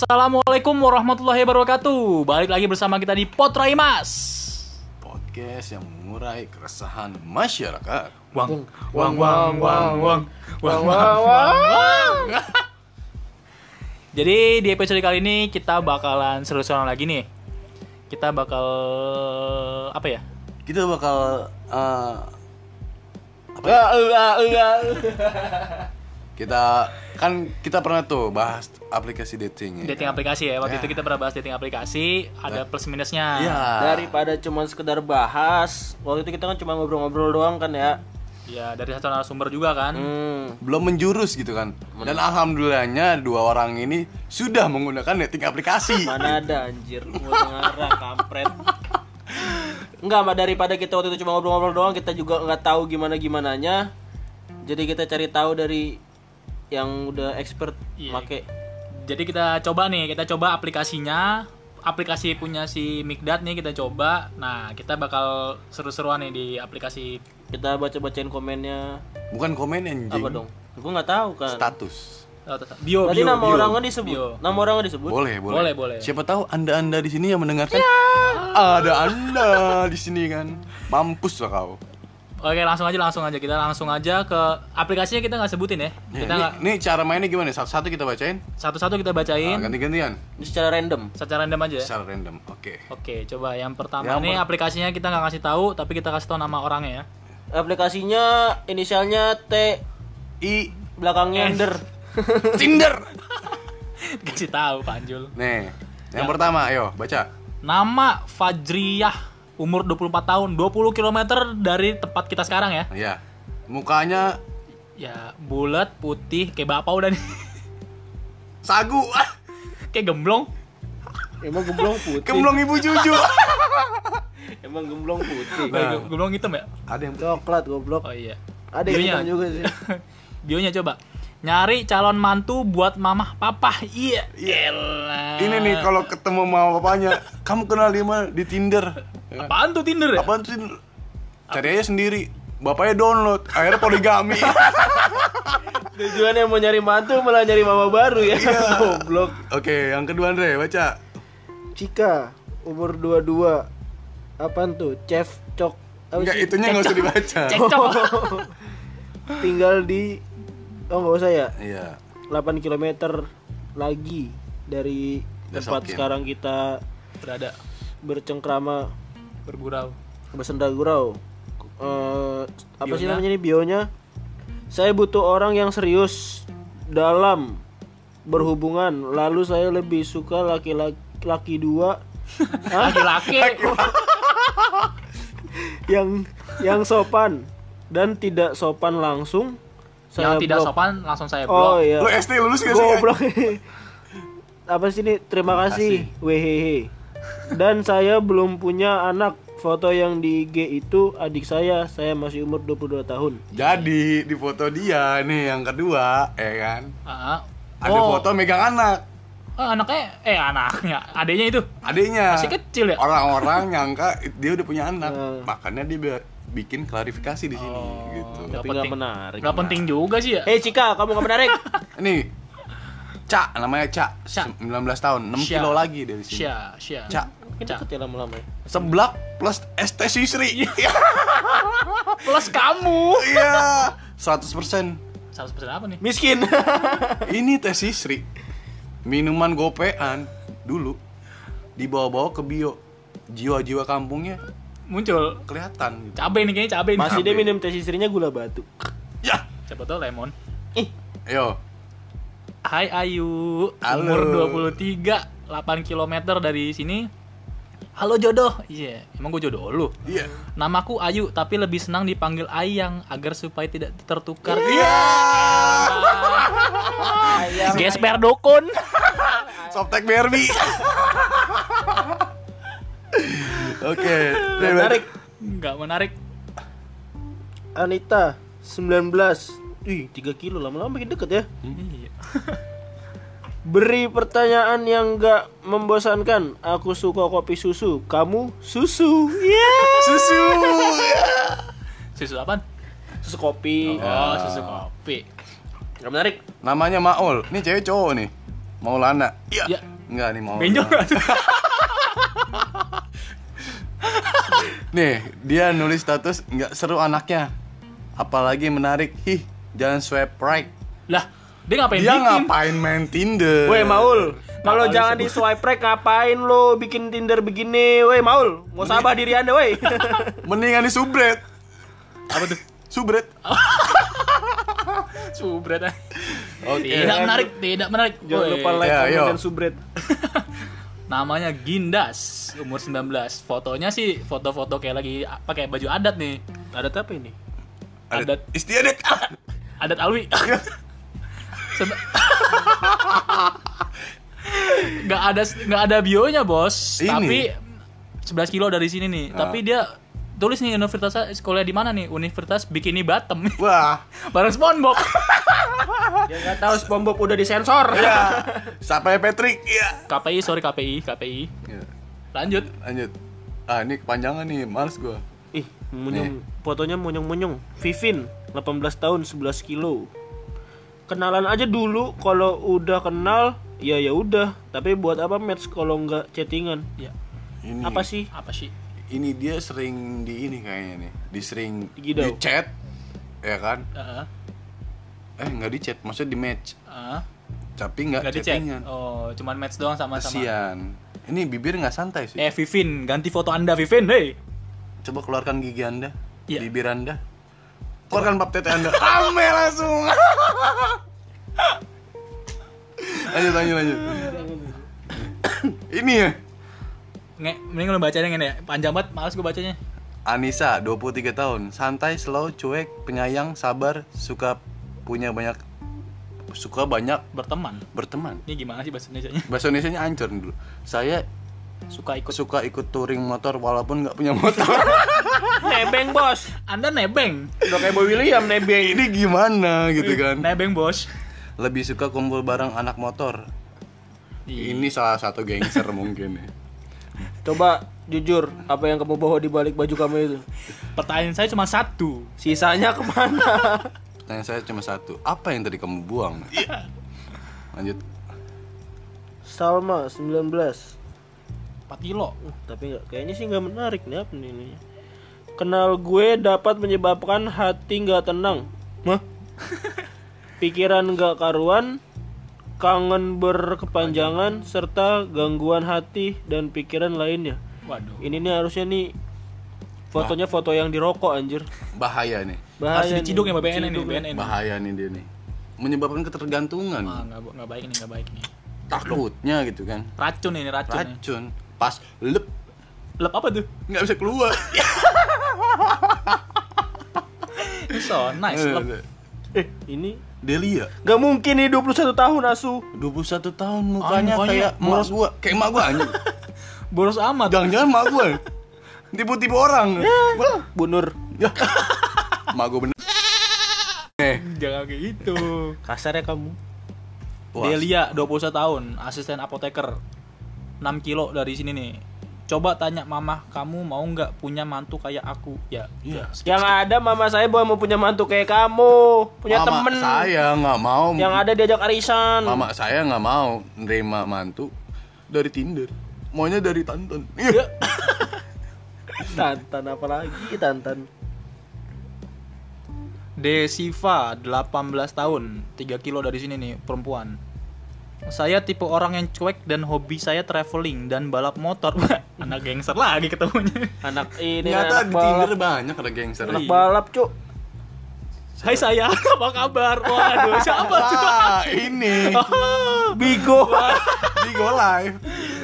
Assalamualaikum warahmatullahi wabarakatuh. Balik lagi bersama kita di Potraimas. Podcast yang mengurai keresahan masyarakat. Wang, wang, wang, wang, wang, wang, wang, wang. Jadi di episode kali ini kita bakalan seru-seruan lagi nih. Kita bakal apa ya? Kita bakal eh, kita kan kita pernah tuh bahas aplikasi dating ya. Dating aplikasi ya. Waktu Ya. itu kita pernah bahas dating aplikasi, ada plus minusnya. Iya. daripada cuma sekedar bahas waktu itu kita kan cuma ngobrol-ngobrol doang kan ya Ya, dari satu narasumber juga kan. hmm. Belum menjurus gitu kan. Dan alhamdulillahnya dua orang ini sudah menggunakan dating aplikasi. mana ada anjir mau ngarang kampret Enggak, mbak daripada kita waktu itu cuma ngobrol-ngobrol doang, kita juga nggak tahu gimana gimananya. Jadi kita cari tahu dari yang udah expert Iya. make. Jadi kita coba nih, kita coba aplikasinya. Aplikasi punya si Mikdat nih kita coba. Nah, kita bakal seru-seruan nih di aplikasi Kita baca-bacain komennya. Bukan komen anjing. Apa dong? Gue nggak tahu kan. Status. oh, tetap- bio Berarti bio. nama bio. orangnya disebut. Bio. Nama orangnya disebut. Boleh, boleh. Boleh, boleh. Siapa tahu Anda-anda di sini yang mendengarkan ada Anda di sini kan. Mampus lah kau. Oke, langsung aja langsung aja kita langsung aja ke aplikasinya kita nggak sebutin ya. Ya, Kita ini, nggak ini cara mainnya gimana? Satu-satu kita bacain. satu-satu kita bacain ganti-gantian. Ini secara random. secara random aja ya. Secara random. Oke. Oke, coba yang pertama Yang per- aplikasinya kita nggak kasih tahu, tapi kita kasih tahu nama orangnya ya. Aplikasinya inisialnya T I belakangnya S. Ender. Tinder. kasih tahu Panjul. Nih, yang pertama, ayo baca. Nama Fajriyah, umur 24 tahun, 20 km dari tempat kita sekarang ya. Ya, mukanya Ya, bulat, putih, kayak bapak udah nih. sagu, kayak gemblong. Emang gemblong putih. kemblong ibu cucu. Emang gemblong putih. Gem- gemblong hitam ya? Ada yang Coklat goblok. Oh iya. Ada yang hitam juga sih. Bionya coba. Nyari calon mantu buat mamah papa. Iya. Elah. ini nih kalau ketemu sama bapaknya, kamu kenal dia mah di Tinder. Apaan tuh Tinder ya? Apaan tuh Tinder? Cari aja sendiri. Bapaknya download, akhirnya poligami. Tujuannya mau nyari mantu malah nyari mama baru ya. Goblok. Oke, yang kedua Andre, baca. Cika umur 22. Apaan tuh? Chef cok. Enggak, itunya nggak usah dibaca. Cekcok. Tinggal di Oh nggak usah ya. Iya. 8 km lagi dari Dari tempat Sokin. sekarang kita Berada bercengkrama bergurau. bersenda gurau. Eh, apa sih Bionya? namanya nih bionya? Saya butuh orang yang serius dalam berhubungan. Lalu saya lebih suka laki-laki laki dua? Laki-laki. yang yang sopan dan tidak sopan langsung. Yang Saya tidak blok. sopan langsung saya Oh blok. iya. Lu SD lulus gak sih? Goblok. Apa sih ini? Terima kasih. Wehehe. Dan saya belum punya anak. Foto yang di IG itu adik saya. Saya masih umur 22 tahun. Jadi di foto dia nih yang kedua, ya kan? Ah, Ada oh, foto megang anak, oh, anaknya eh anaknya, adanya itu. adiknya. Masih kecil ya? Orang-orang nyangka dia udah punya anak, Eh. makanya dia bikin klarifikasi di sini gitu. Nggak Tapi nggak penting. menarik. Nggak penting juga sih ya. Hei Cika, kamu gak menarik? Ini Cak namanya Cak, Cak. 19 tahun, 6 Sya. kilo lagi dari sini. Sya, Sya. Cak. deket ya lama-lama ya. Seblak plus ST Sisri. Plus kamu. Iya, 100%. 100% apa nih? Miskin. Ini teh Sisri. Minuman gopean dulu dibawa-bawa ke bio. Jiwa-jiwa kampungnya Muncul kelihatan gitu. cabe nih kayaknya cabe nih. Masih dia minum teh istrinya gula batu. Ya, Siapa tahu lemon. Ih, ayo. Hai Ayu, Halo. umur 23, 8 km dari sini. Halo jodoh. Iya, emang gue jodoh lu. Iya. Namaku Ayu, tapi lebih senang dipanggil Ayang agar supaya tidak tertukar. Iya. ayam. Gesper dukun. Softtek Barbie. Oke, menarik. Enggak menarik. Anita 19. Ih, 3 kilo lama-lama makin deket ya. Iya. Beri pertanyaan yang gak membosankan. Aku suka kopi susu. Kamu susu. Iya. Susu. Susu apaan? Susu kopi. Oh, susu kopi. Gak menarik. Namanya Maul. Ini cewek cowok nih. Maulana. Iya. Ya. Enggak nih Maulana. Benjol Nih, dia nulis status nggak seru anaknya. Apalagi menarik. Hih, jangan swipe right. Lah, dia ngapain Dia bikin? ngapain main Tinder? Weh Maul, kalau jangan di swipe right ngapain lo bikin Tinder begini? Weh Maul, mau sabah diri anda weh. Mendingan di subret. Apa tuh? Subret. Subret ah. Oke. Tidak menarik, tidak menarik. Jangan lupa like, Ya, comment, dan subret. Namanya Gindas, umur 19. Fotonya sih foto-foto kayak lagi pakai baju adat nih. Ada apa ini? Adat Istiadat. adat Alwi. Nggak ada nggak ada bionya bos, Ini. tapi 11 kilo dari sini nih. Ah. Tapi dia tulis nih universitas sekolah di mana nih? Universitas Bikini Bottom. Wah. Bareng SpongeBob. Ya nggak tahu SpongeBob udah disensor. Ya. Siapa ya Patrick? Iya. KPI, sorry KPI, KPI. Ya, Lanjut. Lanjut. Ah, ini kepanjangan nih, males gua. Ih, munyung, fotonya munyung-munyung. Vivin, 18 tahun, 11 kilo. Kenalan aja dulu, kalau udah kenal, ya ya udah. Tapi buat apa match kalau nggak chattingan? Ya, Ini Apa sih? apa sih? Ini dia sering di ini kayaknya nih. Di sering Digidau. di chat. Ya kan? Heeh. Eh, nggak di chat, maksudnya di match. Heeh. Tapi nggak di chat. chattingan. Oh, cuman match doang sama sama. Kasian. Ini bibir nggak santai sih. Eh, Vivin, ganti foto Anda, Vivin. Hey. Coba keluarkan gigi Anda, Iya. bibir Anda. Keluarkan bab tete Anda. Ame langsung. lanjut, lanjut, lanjut. Ini ya. Nge, mending lu bacanya ngene ya. Panjang banget, males gue bacanya. Anissa, 23 tahun. Santai, slow, cuek, penyayang, sabar, suka punya banyak suka banyak Berteman. berteman. Ini gimana sih bahasa Indonesia-nya? Bahasa Indonesia-nya hancur dulu. Saya Suka ikut. suka ikut touring motor walaupun nggak punya motor. Nebeng bos. Anda nebeng. Udah kayak Boy William nebeng. Ini gimana gitu kan? Nebeng, Bos. Lebih suka kumpul bareng anak motor. Ini salah satu gangster mungkin ya. Coba jujur, apa yang kamu bawa di balik baju kamu itu? Pertanyaan saya cuma satu. Sisanya ke mana? Pertanyaan saya cuma satu. Apa yang tadi kamu buang? Lanjut. Salma 19 4 kilo. Uh, tapi nggak- kayaknya sih nggak menarik nih apa nih ininya. Kenal gue dapat menyebabkan hati nggak tenang. Hah? Pikiran nggak karuan, kangen berkepanjangan, serta gangguan hati dan pikiran lainnya. Waduh. Ini nih harusnya nih fotonya foto yang dirokok anjir. Bahaya nih. Bahaya Harus diciduk nih. ya Mbak BNN nih, ya. BNN. Bahaya nih dia nih. Menyebabkan ketergantungan. Ah, nggak baik nih, nggak baik nih. Takutnya gitu kan. Racun ini, racun. nih. Racun. Pas lep Lep apa tuh? nggak bisa keluar. So, nice. Lep. Eh, ini Delia. nggak mungkin nih 21 tahun asu. 21 tahun mukanya, mukanya kayak boros. gua, kayak mak gua anjing. Boros amat. Jangan-jangan mak gua. Tipu-tipu orang. Wah, Bunur. ya. mak gua bener. Eh, Jangan kayak gitu. Kasar ya kamu. Wah, Delia, 21 tahun, asisten apoteker. 6 kilo dari sini nih. Coba tanya mama, kamu mau nggak punya mantu kayak aku? Ya, Iya. Yang ada mama saya bukan mau punya mantu kayak kamu, punya Mama temen saya nggak mau. yang ada diajak arisan. Mama saya nggak mau nerima mantu dari Tinder. Maunya dari Tantan. Iya. Tantan apa lagi Tantan? Desiva, 18 tahun, 3 kilo dari sini nih, perempuan. Saya tipe orang yang cuek dan hobi saya traveling dan balap motor. Anak gangster lagi ketemunya. Anak ini Ternyata anak di balap, Tinder banyak ada gangster. anak balap cuk. Hai saya, apa kabar? Waduh, siapa tuh? Ah, ini Bigo. Bigo Live.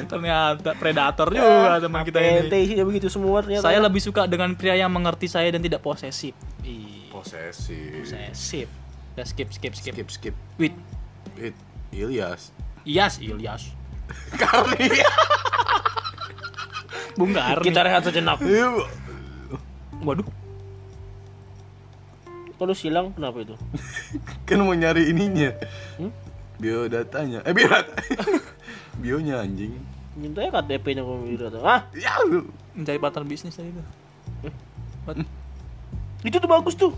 Ternyata predator juga teman kita ini. isinya begitu semua ternyata. Saya lebih suka dengan pria yang mengerti saya dan tidak posesif. Ih, Posesif. posesif. Udah skip, skip, skip. Skip skip. Wait, It, Ilyas. Iyas, Ilyas. Karni. Bung Karni. kita rehat sejenak. Waduh, Kalau silang kenapa itu? kan mau nyari ininya. Hmm? Biodatanya. Eh biodata. Bionya anjing. Minta ya KTP-nya kamu bilang. Ah, Ya. mencari partner bisnis tadi tuh. What? itu tuh bagus tuh.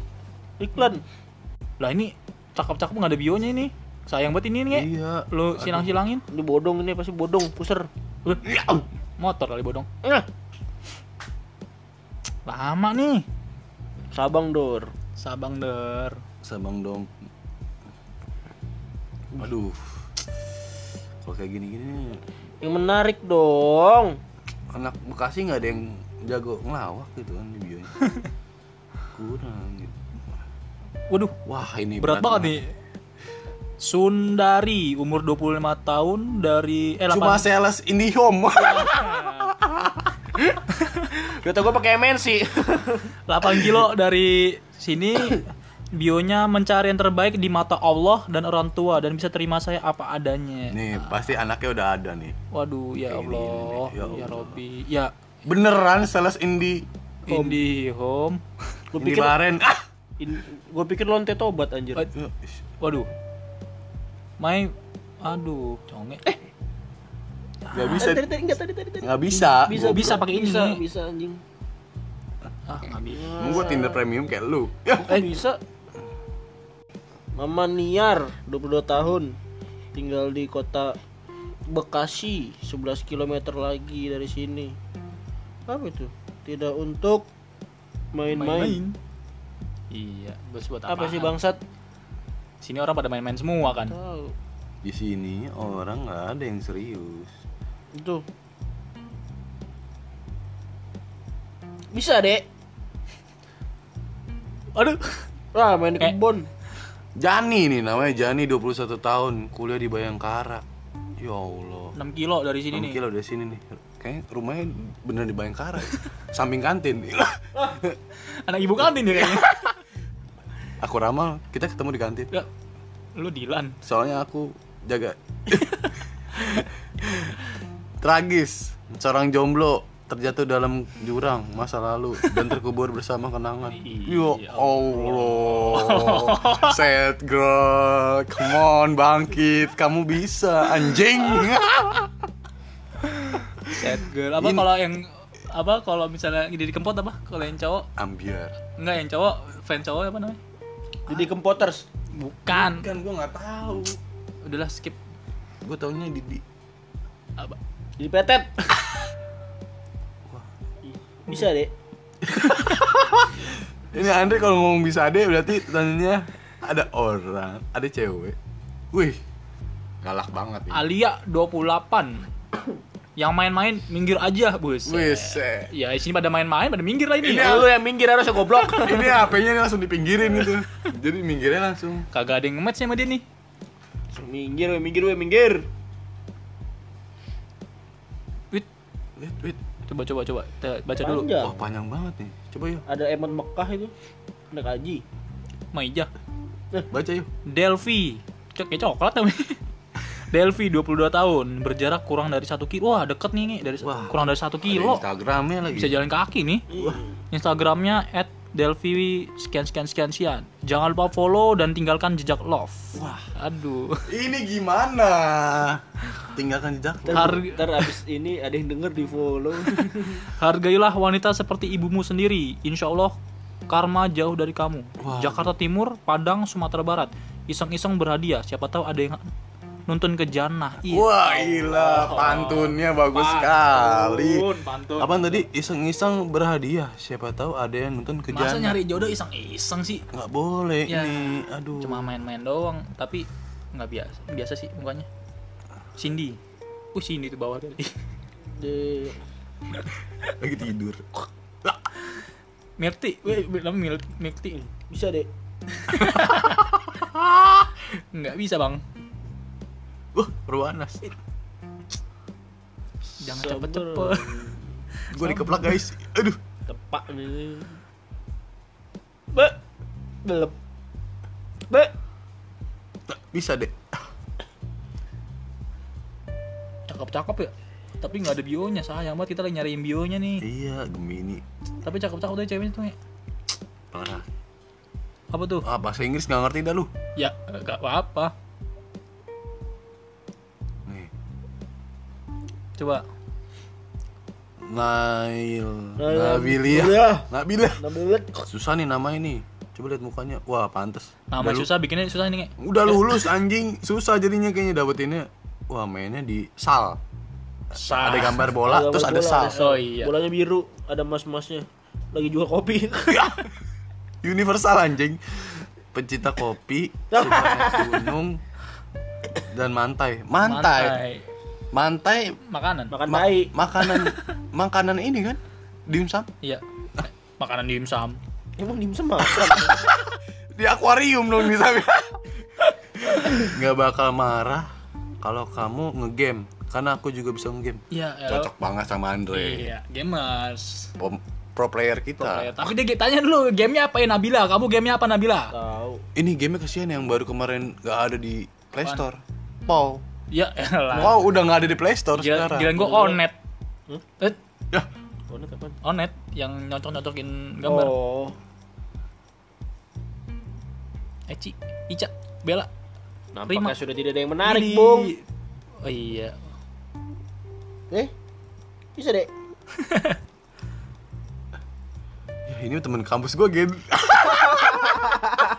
Iklan. Lah ini cakep-cakep nggak ada bionya ini. Sayang banget ini nih. Iya. Lu silang-silangin. Ini bodong ini pasti bodong, puser. Lu, Motor kali bodong. Eh, Lama nih. Sabang Dor. Sabang der. Sabang dong. Aduh. Kalau kayak gini-gini Yang menarik dong. anak Bekasi nggak ada yang jago ngelawak gitu kan di bionya. Kurang. gitu. Waduh, Wah, ini berat banget nih. Sundari umur 25 tahun dari eh Cuma 8 sales IndiHome. Udah tau gue pakai MNC. 8 kilo dari sini bionya mencari yang terbaik di mata Allah dan orang tua dan bisa terima saya apa adanya. nih, pasti anaknya udah ada nih. Waduh, ya Allah, ya ya. Robi, ya Beneran sales Indi Indi Home. Gue Indi pikir Baren. Ah. gue pikir lonte tobat anjir. Wad- Waduh. Mai aduh, conge. Eh, Gak bisa. Tadi tadi enggak tadi tadi tadi. Nggak bisa. Bisa bisa pakai ini. Bisa, bisa anjing. Ah, nggak bisa. Gua Tinder premium kayak lu. Ya. Kok bisa? Mama Niar, 22 tahun. Tinggal di kota Bekasi, 11 km lagi dari sini. Apa itu? Tidak untuk main-main. Iya, bos buat apa? Apa sih bangsat? Sini orang pada main-main semua kan. Di sini orang nggak ada yang serius. Itu. Bisa, Dek. Aduh. Wah, main di Eh. kebun. Jani nih namanya Jani 21 tahun, kuliah di Bayangkara. Ya Allah. 6 kilo dari sini 6 nih. kilo dari sini nih. Kayaknya rumahnya bener di Bayangkara. ya. Samping kantin. Anak ibu kantin dia kayaknya. aku ramal, kita ketemu di kantin. ya, lu Dilan. Soalnya aku jaga. Tragis, seorang jomblo terjatuh dalam jurang masa lalu dan terkubur bersama kenangan. Iya Ya Allah, sad girl, come on bangkit, kamu bisa anjing. Sad girl. Apa kalau yang apa kalau misalnya di kempot apa? Kalau yang cowok Ambiar. enggak yang cowok fan cowok apa namanya? Jadi kempoters. Bukan. Kan gua nggak tahu. Udahlah skip. Gua taunya Didi. Apa? Jadi petet. Bisa, Dek. Ini Andre kalau ngomong bisa ade berarti tandanya ada orang, ada cewek. Wih, galak banget nih. Alia 28. Yang main-main minggir aja, Bos. Buset. Ya, di sini pada main-main, pada minggir lah ini. Ini Lu yang minggir harusnya goblok. Ini HP-nya nih langsung dipinggirin gitu. Jadi minggirnya langsung. Kagak ada yang nge-match sama dia nih. minggir, we, minggir, we, minggir. Wait, Wait, wait. coba coba coba. Kita baca dulu. Panjang. Wah, panjang banget nih. Coba yuk, Ada emot Mekah itu. Ada kaji. Maija. baca yuk. Delphi. Cok kayak coklat namanya. Delphi 22 tahun, berjarak kurang dari satu kilo. Wah, deket nih, Nge. dari Wah. kurang dari satu kilo. Instagramnya lagi. Bisa jalan kaki nih. Instagramnya at Delphi sekian sekian sekian sekian. Jangan lupa follow dan tinggalkan jejak love. Wah, aduh. Ini gimana? Tinggalkan jejak. Harga- ntar abis ini ada yang denger di follow. Hargailah wanita seperti ibumu sendiri. Insya Allah karma jauh dari kamu. Wah. Jakarta Timur, Padang, Sumatera Barat. Iseng-iseng berhadiah. Siapa tahu ada yang nuntun ke jannah. Iya. Wah, gila, pantunnya bagus sekali. pantun. Apaan tadi? Iseng-iseng berhadiah. Siapa tahu ada yang nonton ke Masa jannah. nyari jodoh iseng-iseng sih? Nggak boleh Ya, ini. Aduh. Cuma main-main doang, tapi nggak biasa. Biasa sih mukanya. Cindy. Uh, Cindy tuh bawah tadi. Di lagi tidur. Mirti, weh, namanya Mirti. bisa deh. Nggak bisa bang. Wah, Ruanas. Jangan cepet-cepet. Gue dikeplak, guys. Aduh. Tepak nih. Be. Belep. Be. Tak bisa deh. Cakep-cakep ya. Tapi nggak ada bionya, sayang banget kita lagi nyariin bionya nih. Iya, Gemini. Tapi cakep-cakep tuh ceweknya tuh. Parah. Apa tuh? Ah, bahasa Inggris nggak ngerti dah lu. Ya, nggak apa-apa. Coba. Nail. Nail. Nabilia. Nabilia. Nabilia. Nabelet. Susah nih nama ini. coba lihat mukanya wah pantes Nama udah, susah bikinnya susah ini Nge. udah lulus anjing susah jadinya kayaknya dapetinnya wah mainnya di sal Sah. ada gambar bola Ada terus ada bola, sal ada Oh iya. Bolanya biru, ada mas-masnya. Lagi jual kopi. universal anjing pencinta kopi suka gunung dan mantai mantai mantai, Makanan. Makan ma- makanan makanan ini kan dimsum Iya. Eh, Makanan dimsum. Emang dimsum makan. di akuarium dong dimsum nggak bakal marah kalau kamu ngegame karena aku juga bisa ngegame Iya. ya. cocok banget sama Andre Iya, gamers. Pom- pro player Pro kita player. Tapi dia tanya dulu, gamenya apa ya Nabila? Kamu gamenya apa Nabila? Tahu. ini gamenya kesian yang baru kemarin nggak ada di Play Store Paul Ya elah. Wow udah nggak ada di Play Store Gila, sekarang gila gua onet. Hmm? Eh, ya Warna kapan? onet yang nyocok-nyocokin gambar. Oh. Eci, Ica, Bella. Nampaknya Rima. sudah tidak ada yang menarik, Ini- Bung. Oh iya. Eh? Bisa deh. Ya, ini temen kampus gue gen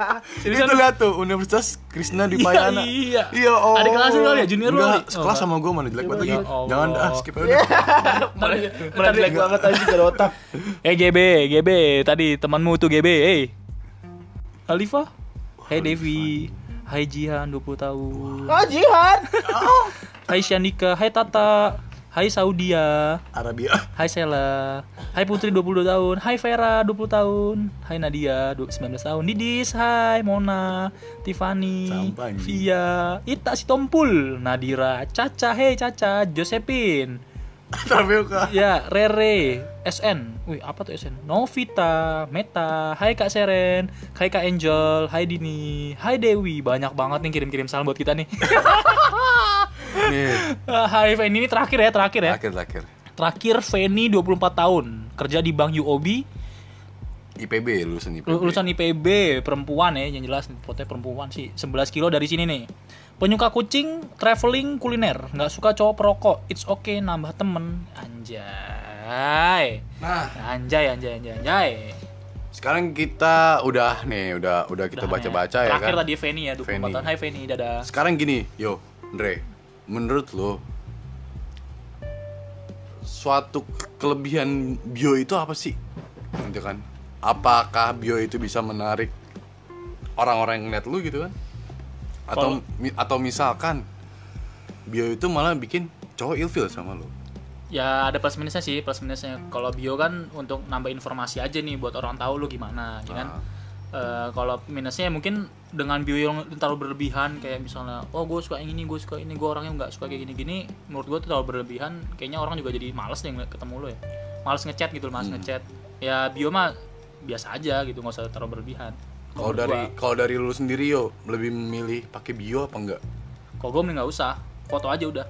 Seriusan itu lihat tuh Universitas Krishna di Iya, Payana iya. iya oh Adik kelas lu kali ya, junior lu Enggak, kali? sekelas Oh, sama gue mana jelek banget lagi Ya Allah. jangan dah skip aja Mana jelek banget aja ada otak. Eh GB, GB, tadi temanmu tuh GB, eh. Khalifa? Hai Devi. Hai Jihan 20 tahun. Ah, jihad. Hai Syanika, hai Tata. Hai Saudia. Arabia Hai Sela. Hai Putri 22 tahun. Hai Vera 20 tahun. Hai Nadia 19 tahun. Didis, hai Mona, Tiffany, Sampah, anjing. Via, Ita si Tompul, Nadira, Caca, hey Caca, Josephine. Tapioka Ya, Rere, SN. Wih, apa tuh SN? Novita, Meta, Hai Kak Seren, Hai Kak Angel, Hai Dini, Hai Dewi. Banyak banget nih kirim-kirim salam buat kita nih. nih Ah, Hai Feni ini terakhir ya, terakhir ya. akhir akhir Terakhir Feni 24 tahun, kerja di Bank UOB, IPB lulusan IPB lulusan IPB, perempuan ya, yang jelas fotonya perempuan sih. 11 kilo dari sini nih. Penyuka kucing, traveling, kuliner, nggak suka cowok perokok. It's okay nambah temen. Anjay. nah Anjay, anjay, anjay, anjay. sekarang kita udah nih udah udah kita Udah, baca nih. baca ya Terakhir kan tadi Feni ya, 24 Feni. tahun. Hai Feni, dadah. sekarang gini yo Andre menurut lo suatu ke- kelebihan bio itu apa sih gitu kan apakah bio itu bisa menarik orang-orang yang ngeliat lu gitu kan atau mi- atau misalkan bio itu malah bikin cowok ilfil sama lu Ya ada plus minusnya sih, plus minusnya. Kalau bio kan untuk nambah informasi aja nih buat orang tahu lu gimana, ya kan? Ah. Eh, kalau minusnya ya mungkin dengan bio yang terlalu berlebihan kayak misalnya oh gue suka yang ini gue suka ini gue orangnya nggak suka kayak gini-gini menurut gue tuh terlalu berlebihan kayaknya orang juga jadi males deh ketemu lo ya. Males ngechat gitu males ngechat. Ya bio mah biasa aja gitu nggak usah terlalu berlebihan. Kalau dari kalau dari lu sendiri yo lebih memilih pakai bio apa enggak kalau gue mending nggak usah foto aja udah.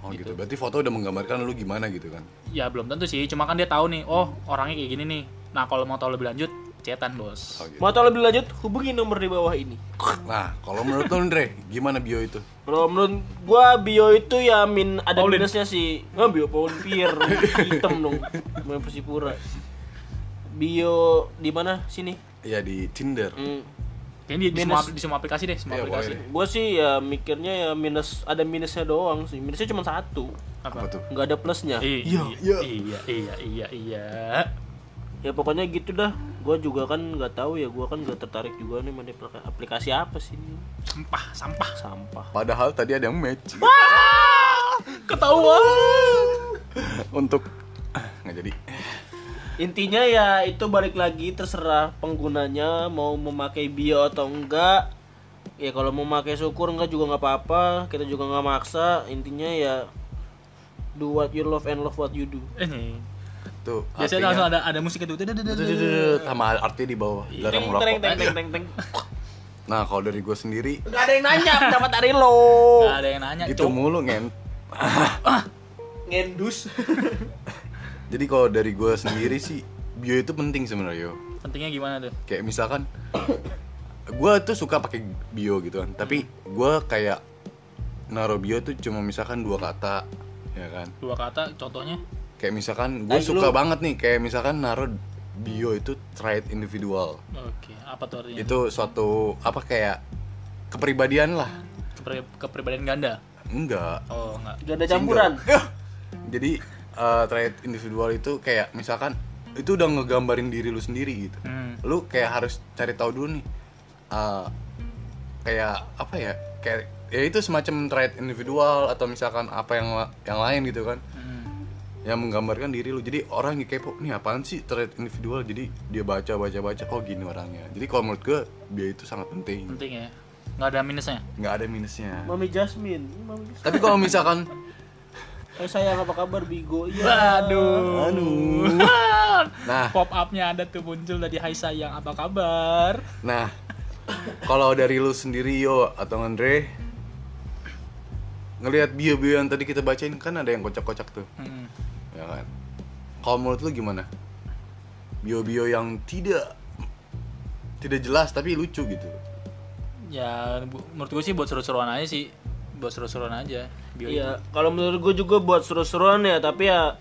Oh gitu. berarti foto udah menggambarkan lu gimana gitu kan? Ya belum tentu sih cuma kan dia tahu nih oh orangnya kayak gini nih. Nah kalau mau tahu lebih lanjut chatan bos oh, gitu. Mau tahu lebih lanjut, hubungi nomor di bawah ini. nah kalau menurut lu Andre gimana bio itu Kalau menurut gua bio itu ya min ada Paulin. minusnya sih. Nggak bio Paul Pier hitam dong. Main Persipura. Bio di mana sini? ya di Tinder Hmm. kayaknya di, di semua, di semua aplikasi deh semua Iya, aplikasi. Gua sih ya mikirnya ya minus ada minusnya doang sih. Minusnya cuma satu. apa tuh Nggak ada plusnya. Iya, iya. iya, iya, iya, iya. Ya pokoknya gitu dah. Gua juga kan nggak tahu ya. Gua kan nggak tertarik juga nih main aplikasi- aplikasi apa sih ini. Sampah, sampah. Sampah. Padahal tadi ada yang match Ketahuan. untuk nggak jadi. Intinya ya itu balik lagi terserah penggunanya mau memakai bio atau enggak. Ya kalau mau pakai syukur enggak juga nggak apa-apa. Kita juga nggak maksa. Intinya ya do what you love and love what you do. Ini. Tuh. Biasanya langsung ada ada musik itu. sama arti di bawah larang Teng merokok. teng teng teng teng teng. Nah kalau dari gue sendiri Enggak ada yang nanya pendapat dari lo. Gak ada yang nanya, itu mulu ngen. Ngendus. Jadi kalau dari gue sendiri sih bio itu penting sebenarnya yo. Pentingnya gimana tuh? Kayak misalkan gue tuh suka pakai bio gitu kan. Tapi gue kayak naruh bio tuh cuma misalkan dua kata ya kan. Dua kata contohnya. Kayak misalkan gue Nah, suka lu- banget nih kayak misalkan naruh bio itu trait individual. Oke, apa tuh artinya? Itu suatu apa kayak kepribadian lah. Kepri- kepribadian ganda. Enggak. Oh, enggak. Gak ada campuran. Jadi eh, trait individual itu kayak misalkan itu udah ngegambarin diri lu sendiri gitu. Hmm. Lu kayak harus cari tahu dulu nih. eh, kayak apa ya? Kayak ya itu semacam trait individual atau misalkan apa yang yang lain gitu kan. Hmm. Yang menggambarkan diri lu jadi orang yang kepo nih apaan sih trait individual jadi dia baca baca baca oh gini orangnya jadi kalau menurut gue dia itu sangat penting Penting ya. Nggak ada minusnya. nggak ada minusnya Mami Jasmine. Mami Jasmine. tapi kalau misalkan Eh sayang apa kabar Bigo? Iya. Waduh. Aduh. nah Pop up-nya ada tuh muncul dari Hai sayang, apa kabar? nah kalau dari lu sendiri yo atau Andre ngelihat bio-bio yang tadi kita bacain kan ada yang kocak-kocak tuh Hmm. Ya kan kalau menurut lu gimana bio-bio yang tidak tidak jelas tapi lucu gitu Ya, menurut gue sih buat seru-seruan aja sih. Buat seru-seruan aja. Bio Iya, kalau menurut gue juga buat seru-seruan ya, tapi ya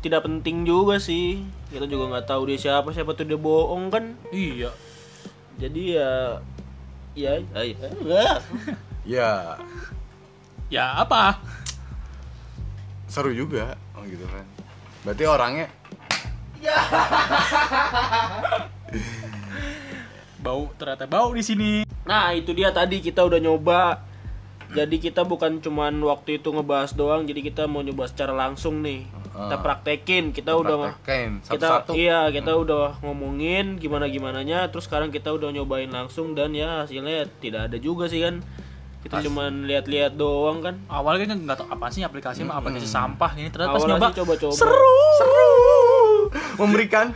tidak penting juga sih. Kita juga nggak tahu dia siapa, siapa tuh dia bohong kan. Iya. Jadi ya ya ya, ya, ya. ya Ya apa? seru juga oh gitu kan berarti orangnya Bau ternyata bau di sini. Nah, itu dia tadi kita udah nyoba. Jadi kita bukan cuman waktu itu ngebahas doang, jadi kita mau nyoba secara langsung nih. Kita praktekin, kita udah praktekin kita satu-satu iya kita udah ngomongin gimana gimananya terus sekarang kita udah nyobain langsung dan ya hasilnya tidak ada juga sih kan kita cuman lihat-lihat doang kan. Awalnya kan nggak tahu apa sih aplikasi mah aplikasi sampah ini. Ternyata pas awalnya nyoba sih coba-coba. seru seru. Memberikan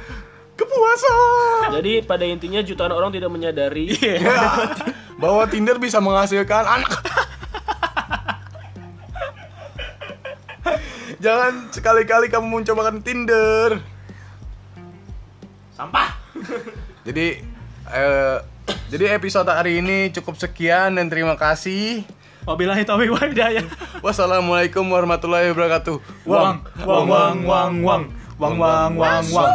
kepuasan. Jadi pada intinya jutaan orang tidak menyadari. Ya, bahwa Tinder bisa menghasilkan anak. Jangan sekali-kali kamu mencobakan Tinder. Sampah. Jadi eh, jadi episode hari ini cukup sekian dan terima kasih Wabillahi taufiq wal hidayah. wassalamualaikum warahmatullahi wabarakatuh Wang wang wang wang wang wang wang wang wang.